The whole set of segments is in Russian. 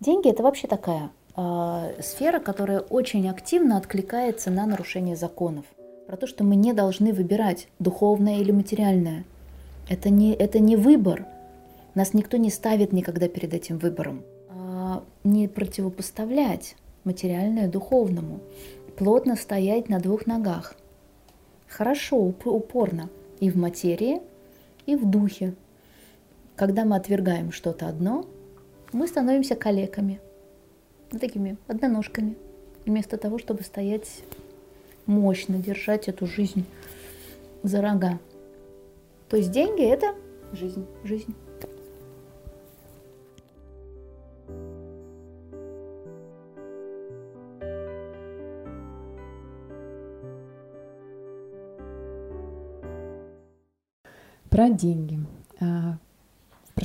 Деньги это вообще такая э, сфера, которая очень активно откликается на нарушение законов. Про то, что мы не должны выбирать духовное или материальное. Это не, это не выбор. Нас никто не ставит никогда перед этим выбором. А не противопоставлять материальное духовному. Плотно стоять на двух ногах. Хорошо, упорно. И в материи, и в духе. Когда мы отвергаем что-то одно, мы становимся калеками, такими одноножками, вместо того, чтобы стоять мощно, держать эту жизнь за рога. То есть деньги – это жизнь, жизнь. Про деньги.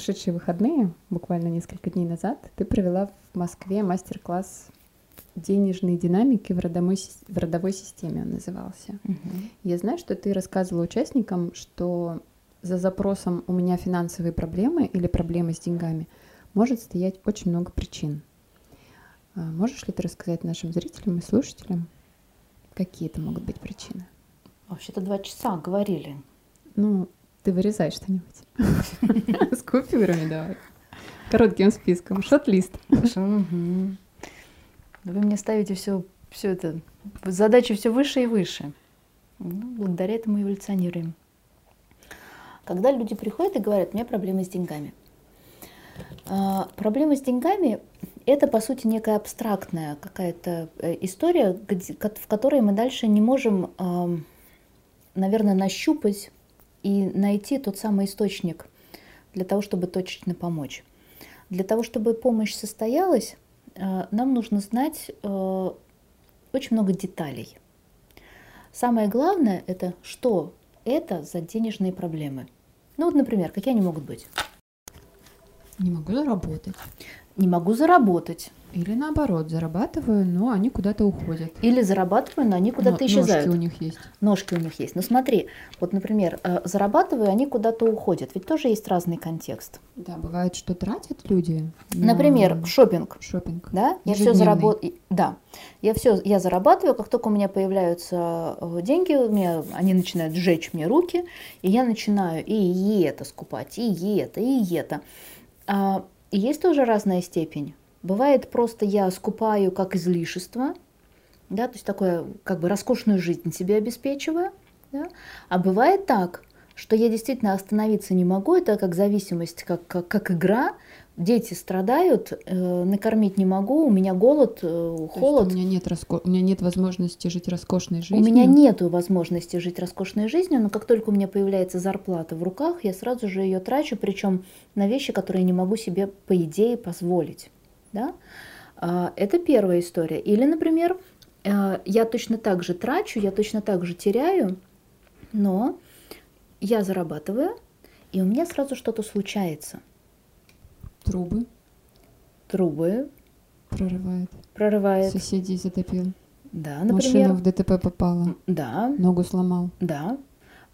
Прошедшие выходные, буквально несколько дней назад, ты провела в Москве мастер-класс денежной динамики в родовой, в родовой системе он назывался. Угу. Я знаю, что ты рассказывала участникам, что за запросом «у меня финансовые проблемы» или «проблемы с деньгами» может стоять очень много причин. А можешь ли ты рассказать нашим зрителям и слушателям, какие это могут быть причины? Вообще-то два часа говорили. Ну, ты вырезай что-нибудь. С купюрами давай. Коротким списком. Шот-лист. Вы мне ставите все, все это, задачи все выше и выше. Ну, благодаря этому эволюционируем. Когда люди приходят и говорят, у меня проблемы с деньгами. А, проблема с деньгами – это, по сути, некая абстрактная какая-то э, история, в которой мы дальше не можем, наверное, нащупать и найти тот самый источник для того, чтобы точечно помочь. Для того, чтобы помощь состоялась, э, нам нужно знать э, очень много деталей. Самое главное – это что это за денежные проблемы. Ну вот, например, какие они могут быть? Не могу заработать. Не могу заработать. Или наоборот, зарабатываю, но они куда-то уходят. Или зарабатываю, но они куда-то но, исчезают. Ножки у них есть. Ножки у них есть. Ну смотри, вот, например, э, зарабатываю, они куда-то уходят. Ведь тоже есть разный контекст. Да, бывает, что тратят люди. Но... Например, шопинг. Шопинг. Да, я все заработаю. Да, я все, я зарабатываю, как только у меня появляются э, деньги, у меня, они начинают сжечь мне руки, и я начинаю и это скупать, и это, и это. И есть тоже разная степень. Бывает просто я скупаю как излишество, да, то есть такое как бы роскошную жизнь себе обеспечиваю, да? а бывает так, что я действительно остановиться не могу, это как зависимость, как, как, как игра, дети страдают, э, накормить не могу, у меня голод, э, холод. у меня нет раско... у меня нет возможности жить роскошной жизнью. У меня нет возможности жить роскошной жизнью, но как только у меня появляется зарплата в руках, я сразу же ее трачу, причем на вещи, которые не могу себе по идее позволить. Да? А, это первая история. Или, например, э, я точно так же трачу, я точно так же теряю, но я зарабатываю, и у меня сразу что-то случается. Трубы. Трубы. Прорывает. Прорывает. Соседей затопил. Да, например. Машина в ДТП попала. Да. Ногу сломал. Да.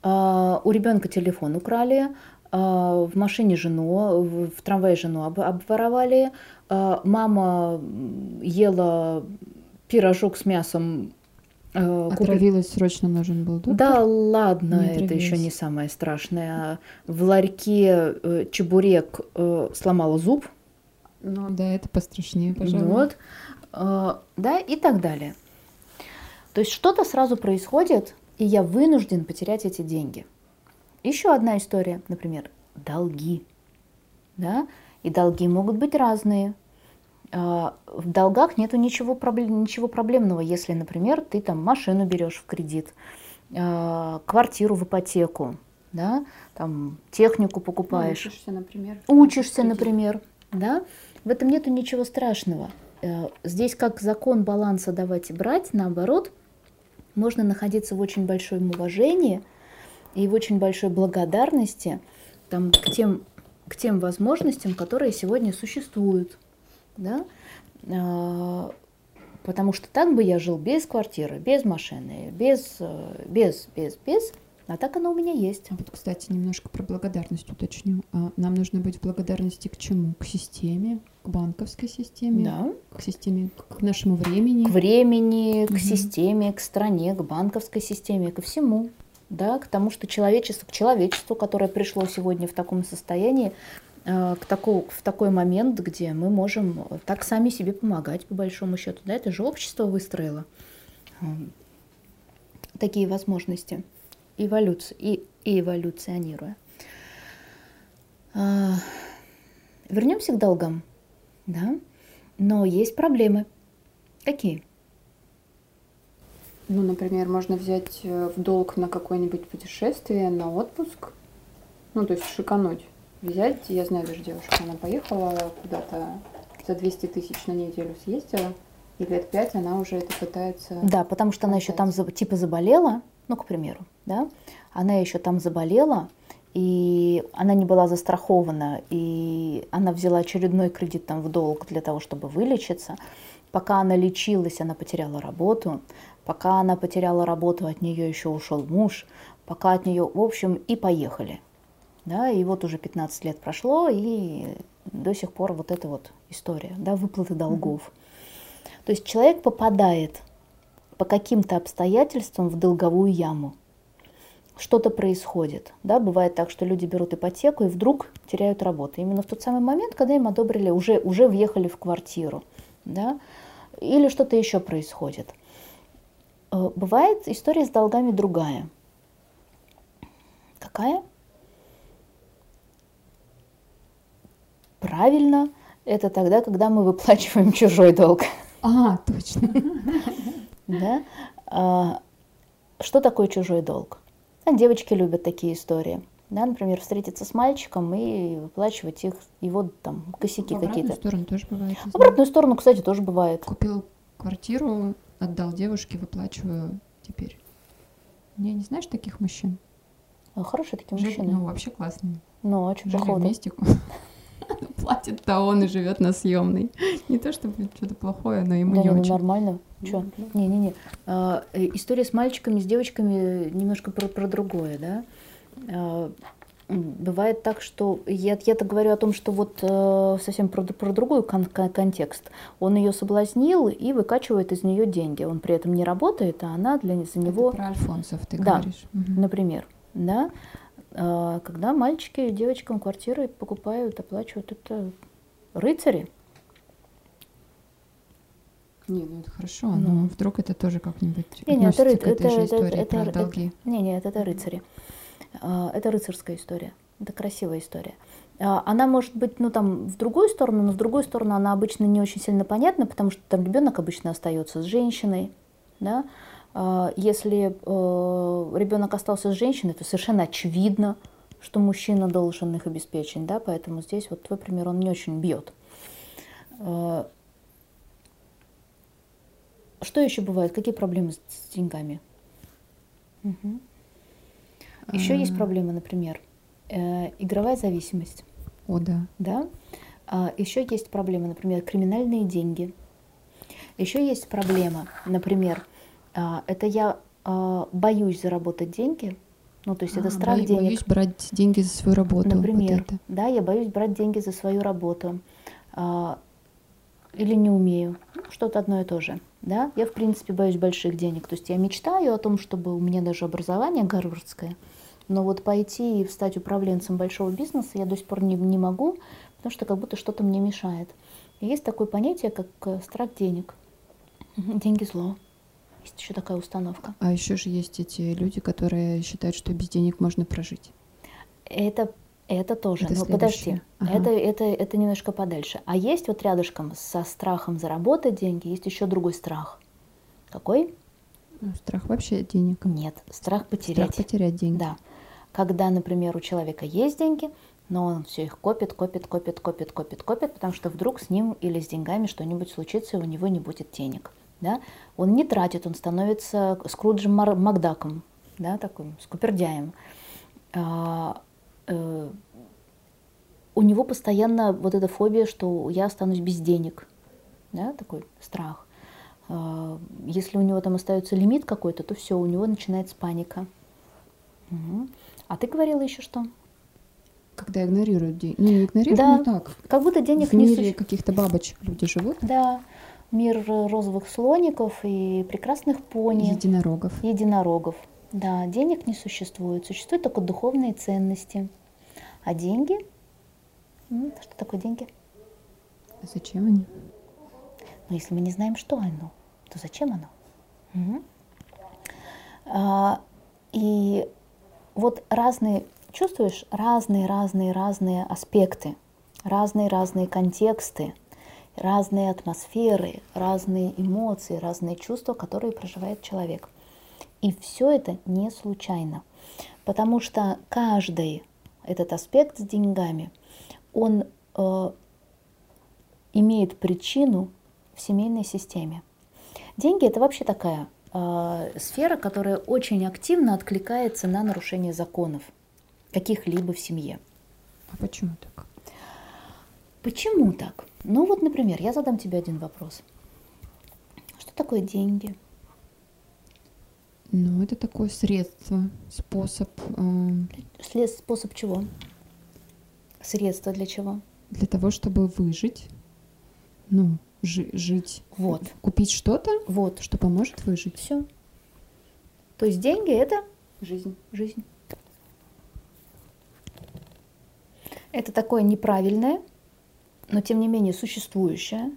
А, у ребенка телефон украли, а, в машине жену, в, в трамвае жену об, обворовали, а, мама ела пирожок с мясом. А, Отравилась, купи... срочно нужен был доктор? Да ладно, не это еще не самое страшное. В ларьке э, чебурек э, сломала зуб. Ну да, это пострашнее, пожалуй. Вот. Да, и так далее. То есть что-то сразу происходит, и я вынужден потерять эти деньги. Еще одна история, например, долги. Да? И долги могут быть разные. А, в долгах нету ничего, ничего проблемного, если, например, ты там машину берешь в кредит, а, квартиру в ипотеку, да, там технику покупаешь. Ну, учишься, например. Учишься, например, да. В этом нету ничего страшного. Э, здесь как закон баланса давать и брать, наоборот, можно находиться в очень большом уважении и в очень большой благодарности там, к, тем, к тем возможностям, которые сегодня существуют да, а, потому что так бы я жил без квартиры, без машины, без, без, без, без, А так оно у меня есть. А вот, кстати, немножко про благодарность уточню. А нам нужно быть в благодарности к чему? К системе, к банковской системе, Да. к системе, к нашему времени. К времени, к Мгм. системе, к стране, к банковской системе, ко всему. Да, к тому, что человечество, к человечеству, которое пришло сегодня в таком состоянии, э, к таку- в такой момент, где мы можем так сами себе помогать, по большому счету. Да, это же общество выстроило м, такие возможности, эволюци- и, и эволюционируя. А, Вернемся к долгам, да, но есть проблемы. Какие? Ну, например, можно взять э, в долг на какое-нибудь путешествие, на отпуск. Ну, то есть шикануть. Взять, я знаю даже девушку, она поехала куда-то за 200 тысяч на неделю съездила, и лет пять она уже это пытается... Да, потому что она еще там типа заболела, ну, к примеру, да, она еще там заболела, и она не была застрахована, и она взяла очередной кредит там в долг для того, чтобы вылечиться. Пока она лечилась, она потеряла работу. Пока она потеряла работу, от нее еще ушел муж. Пока от нее, в общем, и поехали. Да, и вот уже 15 лет прошло, и до сих пор вот эта вот история, да, выплаты долгов. То есть человек попадает по каким-то обстоятельствам в долговую яму. Что-то происходит. Да? Бывает так, что люди берут ипотеку и вдруг теряют работу. Именно в тот самый момент, когда им одобрили, уже, уже въехали в квартиру. Да? Или что-то еще происходит. Э, Бывает история с долгами другая. Какая? Правильно, это тогда, когда мы выплачиваем чужой долг. А, точно. Да? А, Что такое чужой долг? А, Девочки любят такие истории. Да, например, встретиться с мальчиком и выплачивать их, его там косяки В обратную какие-то. сторону тоже бывает. обратную сторону, кстати, тоже бывает. Купил квартиру, отдал девушке, выплачиваю теперь. Не, не знаешь таких мужчин? А, Хорошие такие Жили- мужчины. Ну, вообще классные. Ну, очень Жили походу. вместе. Платит-то он и живет на съемной. Не то чтобы что-то плохое, но ему Да, не ну, очень. нормально. Чё? Ну. Не-не-не. А, э, История с мальчиками, с девочками немножко про, про другое, да. А, Бывает так, что я, я-то говорю о том, что вот э, совсем про, про другой кон- кон- контекст. Он ее соблазнил и выкачивает из нее деньги. Он при этом не работает, а она для, за него, Это про Альфонсов ты Да. говоришь. Мгм. например, да, когда мальчики девочкам квартиры покупают, оплачивают, это рыцари. Не, ну это хорошо, Ну. но вдруг это тоже как-нибудь Не, не, это, к этой это, же это, истории это- про это- долги. Не, нет, это рыцари. А, Это рыцарская история. Это красивая история. А, Она может быть, ну там, в другую сторону, но в другую сторону она обычно не очень сильно понятна, потому что там ребенок обычно остается с женщиной, да. А, Если ребенок остался с женщиной, то совершенно очевидно, что мужчина должен их обеспечить, да, поэтому здесь вот твой пример, он не очень бьет. А, Что еще бывает? Какие проблемы с деньгами? Еще есть А, проблема, например, э, игровая зависимость, О, да. да? еще есть проблема, например, криминальные деньги. Еще есть проблема, например, а, это я а, боюсь заработать деньги, ну то есть это А, страх бо- денег. Боюсь брать деньги за свою работу. вот Например, это. да, я боюсь брать деньги за свою работу. а, или не умею. Ну, Что-то одно и то же. Да? Я, в принципе, боюсь больших денег. То есть я мечтаю о том, чтобы у меня даже образование гарвардское, но вот пойти и стать управленцем большого бизнеса я до сих пор не, не могу, потому что как будто что-то мне мешает. И есть такое понятие, как э, страх денег. Деньги зло. Есть еще такая установка. А еще же есть эти люди, которые считают, что без денег можно прожить. Это, это тоже. Это Но подожди, следующее. Ага. это, это, это немножко подальше. А есть вот рядышком со страхом заработать деньги, есть еще другой страх. Какой? Ну, страх вообще денег. Нет, страх потерять. Страх потерять деньги. Да. Когда, например, у человека есть деньги, но он все их копит, копит, копит, копит, копит, копит, потому что вдруг с ним или с деньгами что-нибудь случится, и у него не будет денег. Да? Он не тратит, он становится Скруджем Макдаком, да, таким скупердяем. А, э, у него постоянно вот эта фобия, что я останусь без денег, да, такой страх. А, Если у него там остается лимит какой-то, то все, у него начинается паника. Угу. А ты говорила еще что? Когда игнорируют деньги. Ну, не игнорируют, Да. но так. Как будто денег в не мире существует. каких-то бабочек люди живут. Да, мир розовых слоников и прекрасных пони, Единорогов. единорогов. Да, денег не существует, существуют только духовные ценности. А деньги? Что такое деньги? Зачем они? Но если мы не знаем, что оно, то зачем оно? Мгм. А, и вот разные, чувствуешь, разные, разные, разные аспекты, разные, разные контексты, разные атмосферы, разные эмоции, разные чувства, которые проживает человек. И все это не случайно, потому что каждый этот аспект с деньгами, он э, имеет причину в семейной системе. Деньги это вообще такая э, сфера, которая очень активно откликается на нарушение законов каких-либо в семье. А почему так? Почему так? Ну вот, например, я задам тебе один вопрос. Что такое деньги? Ну, это такое средство, способ э, Способ чего? Средство для чего? для того, чтобы выжить. Ну, жи- жить. Вот. Купить что-то, Вот. что поможет выжить. Все. То есть деньги это Жизнь. жизнь. Это такое неправильное, но тем не менее существующее.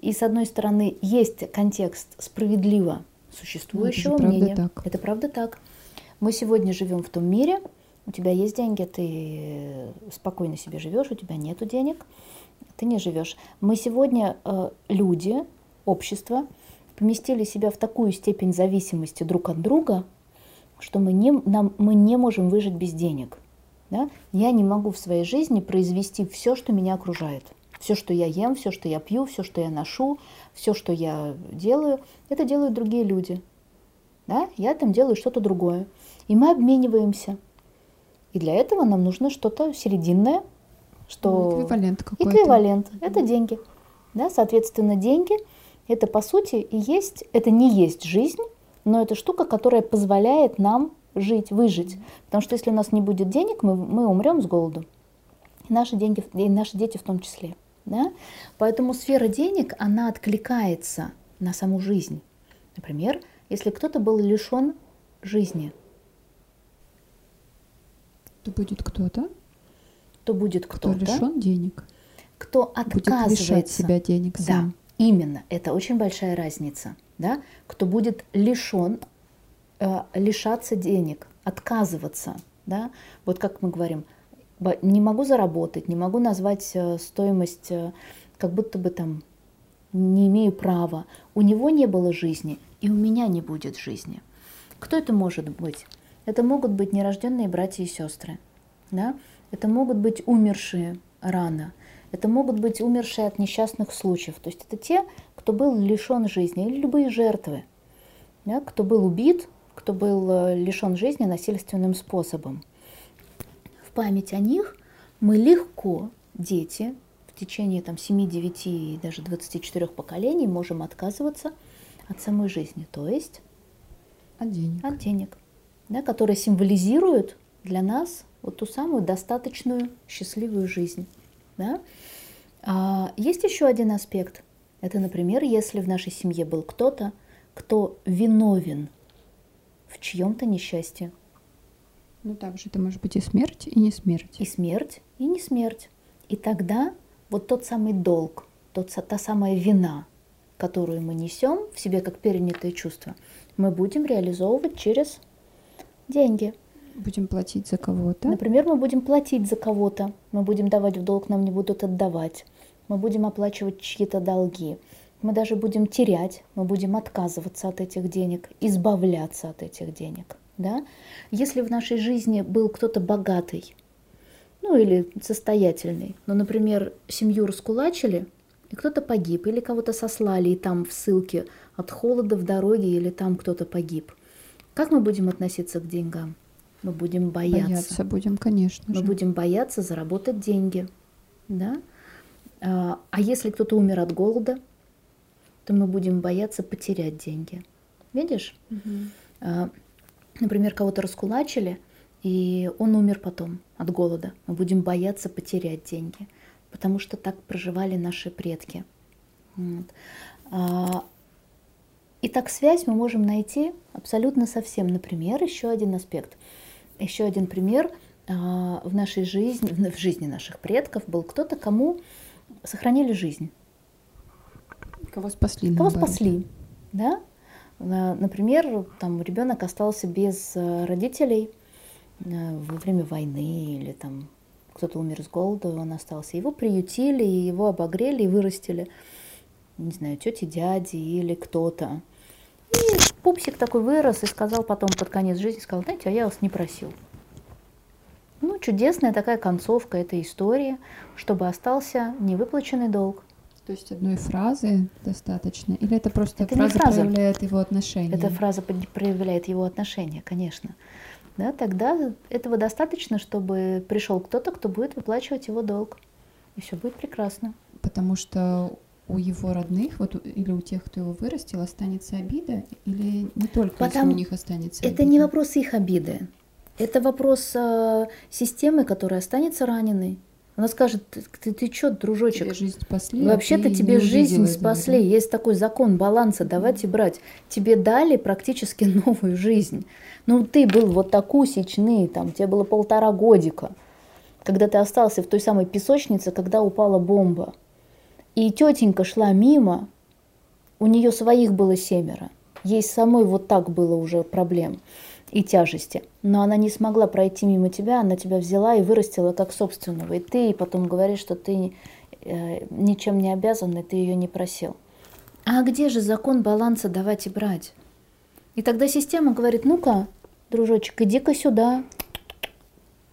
И с одной стороны есть контекст справедливо существующего Ну, это мнения. так. Это правда так. Мы сегодня живем в том мире, у тебя есть деньги, ты спокойно себе живешь, у тебя нету денег, ты не живешь. Мы сегодня э, люди, общество, поместили себя в такую степень зависимости друг от друга, что мы не, нам, мы не можем выжить без денег. Да? Я не могу в своей жизни произвести все, что меня окружает. Все, что я ем, все, что я пью, все, что я ношу, все, что я делаю, это делают другие люди. Да? Я там делаю что-то другое. И мы обмениваемся. И для этого нам нужно что-то серединное, что Ну, эквивалент какой-то. эквивалент. Это деньги. Да? Соответственно, деньги это по сути и есть, это не есть жизнь, но это штука, которая позволяет нам жить, выжить. Потому что если у нас не будет денег, мы, мы умрем с голоду. И наши, деньги, и наши дети в том числе. Да? Поэтому сфера денег, она откликается на саму жизнь. Например, если кто-то был лишен жизни, То будет кто-то, то будет кто кто-то, лишен денег, кто будет лишать отказывается. себя денег Да, сам. именно. Это очень большая разница. Да? Кто будет лишен, э, лишаться денег, отказываться. Да? Вот как мы говорим, «Ба- не могу заработать, не могу назвать э, стоимость, э, как будто бы там не имею права. У него не было жизни, и у меня не будет жизни. Кто это может быть? Это могут быть нерожденные братья и сестры. Да? Это могут быть умершие рано. Это могут быть умершие от несчастных случаев. То есть это те, кто был лишен жизни, или любые жертвы. Да? Кто был убит, кто был э, лишен жизни насильственным способом. Память о них мы легко, дети, в течение там, 7, 9 и даже 24 поколений можем отказываться от самой жизни, то есть А денег? от денег, да, которые символизируют для нас вот ту самую достаточную счастливую жизнь. Да? А есть еще один аспект. Это, например, если в нашей семье был кто-то, кто виновен в чьем-то несчастье. Ну, также это может быть и смерть, и не смерть. И смерть, и не смерть. И тогда вот тот самый долг, тот, та самая вина, которую мы несем в себе как перенятое чувство, мы будем реализовывать через деньги. Будем платить за кого-то. Например, мы будем платить за кого-то, мы будем давать в долг, нам не будут отдавать, мы будем оплачивать чьи-то долги, мы даже будем терять, мы будем отказываться от этих денег, избавляться от этих денег. Да? Если в нашей жизни был кто-то богатый, ну или состоятельный, но, например, семью раскулачили, и кто-то погиб, или кого-то сослали, и там в ссылке от холода в дороге, или там кто-то погиб. Как мы будем относиться к деньгам? Мы будем бояться. Бояться будем, конечно Мы же. будем бояться заработать деньги. Да? А а если кто-то умер от голода, то мы будем бояться потерять деньги. Видишь? А, Например, кого-то раскулачили, и он умер потом от голода. Мы будем бояться потерять деньги, потому что так проживали наши предки. Вот. А, и так связь мы можем найти абсолютно со всем. Например, еще один аспект, еще один пример а, в нашей жизни, в жизни наших предков был кто-то, кому сохранили жизнь. Кого спасли? Кого наоборот. спасли, да? Например, там ребенок остался без э, родителей э, во время войны или там кто-то умер с голода, он остался. Его приютили, его обогрели и вырастили, не знаю, тети, дяди или кто-то. И пупсик такой вырос и сказал потом под конец жизни, сказал, знаете, а я вас не просил. Ну, чудесная такая концовка этой истории, чтобы остался невыплаченный долг. То есть одной фразы достаточно? Или это просто это фраза, фраза проявляет его отношение? Эта фраза проявляет его отношение, конечно. Да, тогда этого достаточно, чтобы пришел кто-то, кто будет выплачивать его долг. И все будет прекрасно. Потому что у его родных, вот или у тех, кто его вырастил, останется обида, или не только Потому... если у них останется обида? Это не вопрос их обиды. Это вопрос э, системы, которая останется раненой. Она скажет, ты, ты что, дружочек? Тебе жизнь спасли. Вообще-то а тебе жизнь спасли. Да? Есть такой закон баланса, давайте брать. Тебе дали практически новую жизнь. Ну, ты был вот такусечный, там, тебе было полтора годика, когда ты остался в той самой песочнице, когда упала бомба. И тетенька шла мимо, у нее своих было семеро. Ей самой вот так было уже проблем и тяжести. Но она не смогла пройти мимо тебя, она тебя взяла и вырастила как собственного. И ты потом говоришь, что ты э, ничем не обязан, и ты ее не просил. А где же закон баланса давать и брать? И тогда система говорит, ну-ка, дружочек, иди-ка сюда,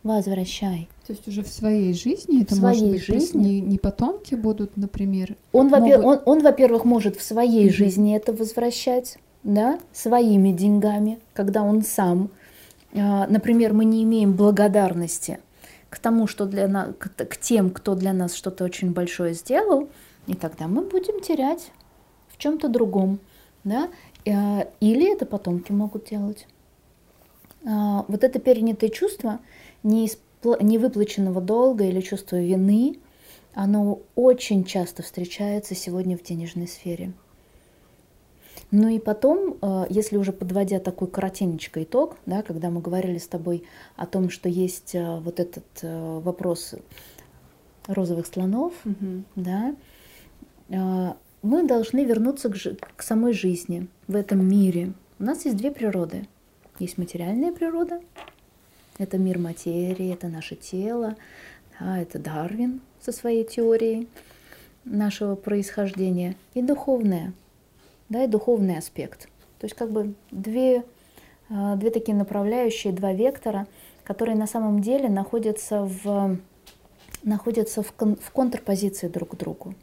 возвращай. То есть уже в своей жизни это в своей может быть, жизни не, не потомки будут, например. Он, могут... во-первых, он, он, во-первых, может в своей mm-hmm. жизни это возвращать да, своими деньгами, когда он сам, а, например, мы не имеем благодарности к тому, что для нас, к тем, кто для нас что-то очень большое сделал, и тогда мы будем терять в чем-то другом, да, а, или это потомки могут делать. А, вот это перенятое чувство невыплаченного долга или чувство вины, оно очень часто встречается сегодня в денежной сфере. Ну и потом, э, если уже подводя такой коротенечко итог, да, когда мы говорили с тобой о том, что есть э, вот этот э, вопрос розовых слонов, угу. да, мы должны вернуться к, к самой жизни в этом мире. У нас есть две природы. Есть материальная природа, это мир материи, это наше тело, да, это Дарвин со своей теорией нашего происхождения, и духовная – да, и духовный аспект. То есть как бы две, а, две такие направляющие, два вектора, которые на самом деле находятся в, находятся в, кон, в контрпозиции друг к другу.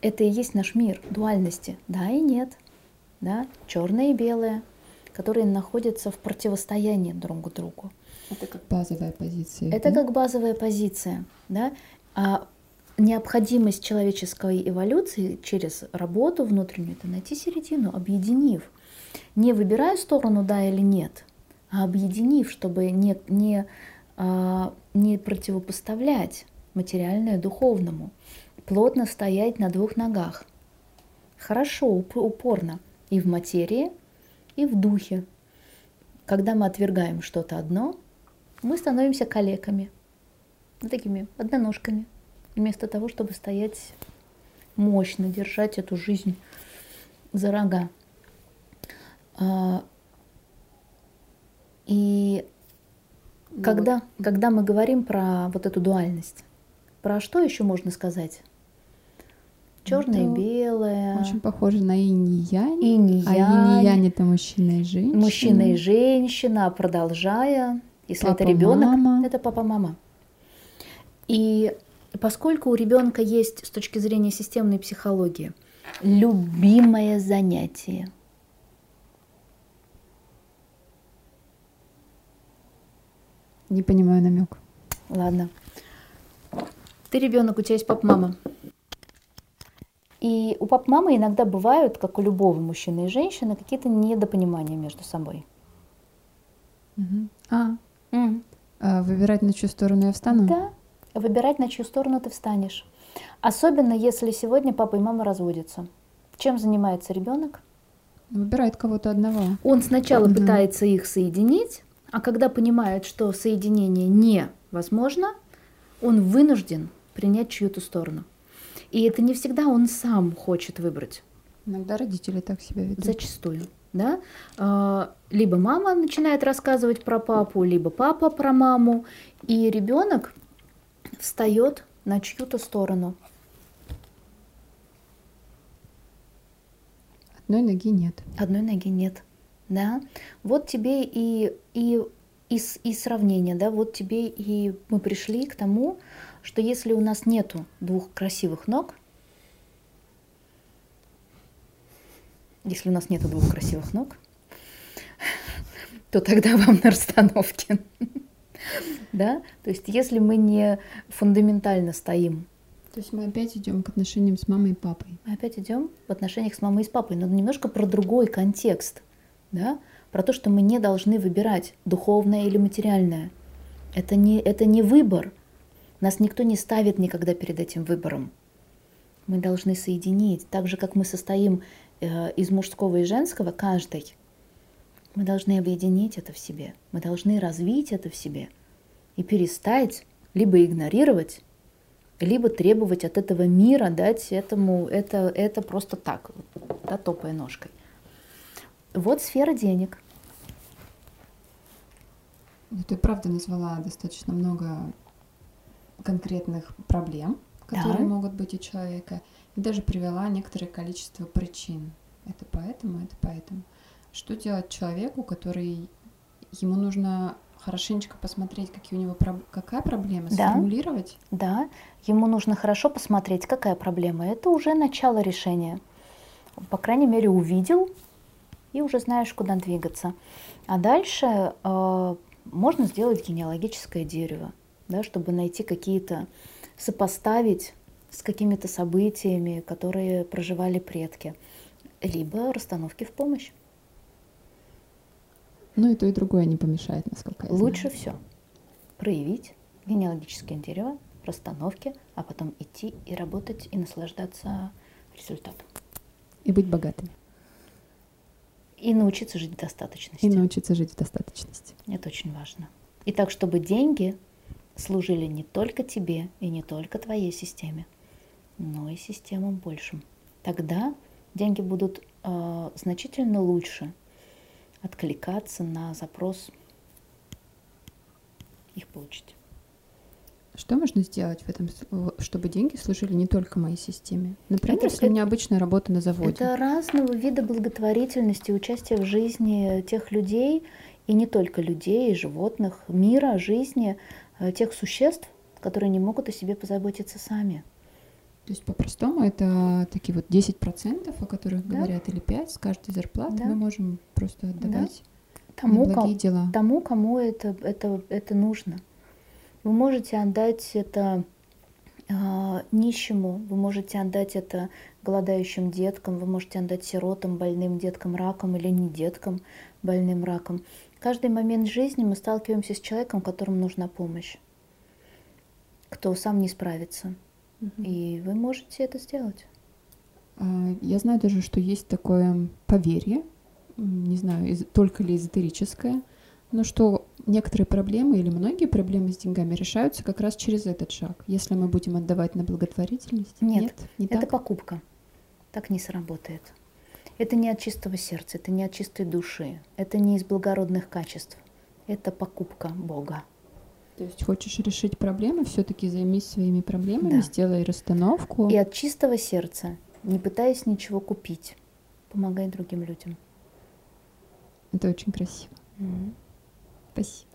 Это и есть наш мир дуальности, да и нет, да, черное и белое, которые находятся в противостоянии друг к другу. Это как базовая позиция. Это да? как базовая позиция, да. А необходимость человеческой эволюции через работу внутреннюю это найти середину, объединив. Не выбирая сторону да или нет, а объединив, чтобы не, не, а, не противопоставлять материальное духовному, плотно стоять на двух ногах. Хорошо, упорно и в материи, и в духе. Когда мы отвергаем что-то одно, мы становимся калеками, такими одноножками – вместо того, чтобы стоять мощно, держать эту жизнь за рога. А, и ну, когда, вот. когда мы говорим про вот эту дуальность, про что еще можно сказать? Черное и белое. Очень похоже на инь и янь. Инь. А инь и янь это мужчина и женщина. Мужчина и женщина, продолжая. Если папа, это ребенок, это папа-мама. И Поскольку у ребенка есть с точки зрения системной психологии любимое занятие. Не понимаю намек. Ладно. Ты ребенок, у тебя есть пап-мама. И у пап-мамы иногда бывают, как у любого мужчины и женщины, какие-то недопонимания между собой. Угу. А, М. А выбирать, на чью сторону я встану? Да, выбирать, на чью сторону ты встанешь. Особенно если сегодня папа и мама разводятся. Чем занимается ребенок? Выбирает кого-то одного. Он сначала Мгм. пытается их соединить, а когда понимает, что соединение невозможно, он вынужден принять чью-то сторону. И это не всегда он сам хочет выбрать, Иногда родители так себя ведут. зачастую. Да? А, Либо мама начинает рассказывать про папу, либо папа про маму, и ребенок встает на чью-то сторону. Одной ноги нет. Одной ноги нет. Да? Вот тебе и, и, и, и сравнение, да, вот тебе и мы пришли к тому, что если у нас нету двух красивых ног, если у нас нету двух красивых ног, то тогда вам на расстановке. Да? То есть если мы не фундаментально стоим То есть мы опять идем к отношениям с мамой и папой. мы опять идем в отношениях с мамой и с папой, но немножко про другой контекст, да? про то, что мы не должны выбирать духовное или материальное. Это не, это не выбор. Нас никто не ставит никогда перед этим выбором. Мы должны соединить, так же, как мы состоим э, из мужского и женского, каждый. Мы должны объединить это в себе. Мы должны развить это в себе и перестать либо игнорировать, либо требовать от этого мира дать этому это, это просто так, да, топая ножкой. Вот сфера денег. Ну, Ты правда назвала достаточно много конкретных проблем, которые Да. могут быть у человека, и даже привела некоторое количество причин. Это поэтому, это поэтому. Что делать человеку, который ему нужно хорошенечко посмотреть, какие у него какая проблема, Да. сформулировать? Да, ему нужно хорошо посмотреть, какая проблема. Это уже начало решения. По крайней мере, увидел и уже знаешь, куда двигаться. А дальше э, можно сделать генеалогическое дерево, да, чтобы найти какие-то, сопоставить с какими-то событиями, которые проживали предки, либо расстановки в помощь. Ну и то, и другое не помешает, насколько я знаю. Лучше все проявить генеалогическое дерево, расстановки, а потом идти и работать и наслаждаться результатом. И быть богатыми. И научиться жить в достаточности. И научиться жить в достаточности. Это очень важно. И так, чтобы деньги служили не только тебе и не только твоей системе, но и системам большим. Тогда деньги будут э, значительно лучше откликаться на запрос их получить. Что можно сделать в этом, чтобы деньги служили не только моей системе? Например, Это- если у меня обычная работа на заводе. Это разного вида благотворительности, участие в жизни тех людей, и не только людей, и животных, мира, жизни, э, тех существ, которые не могут о себе позаботиться сами. То есть по-простому это такие вот 10%, о которых Да. говорят, или 5 с каждой зарплаты Да. мы можем просто отдавать Тому, на ко- благие дела. тому кому это, это, это нужно. Вы можете отдать это а, нищему, вы можете отдать это голодающим деткам, вы можете отдать сиротам, больным деткам раком или не деткам больным раком. В каждый момент жизни мы сталкиваемся с человеком, которому нужна помощь, кто сам не справится. И вы можете это сделать. А, Я знаю даже, что есть такое поверье, не знаю, из- только ли эзотерическое, но что некоторые проблемы или многие проблемы с деньгами решаются как раз через этот шаг. Если мы будем отдавать на благотворительность, Нет, не Это так. покупка. Так не сработает. Это не от чистого сердца, это не от чистой души, это не из благородных качеств. Это покупка Бога. То есть хочешь решить проблемы, все-таки займись своими проблемами, Да. сделай расстановку. И от чистого сердца, не пытаясь ничего купить, помогай другим людям. Это очень красиво. Мгм. Спасибо.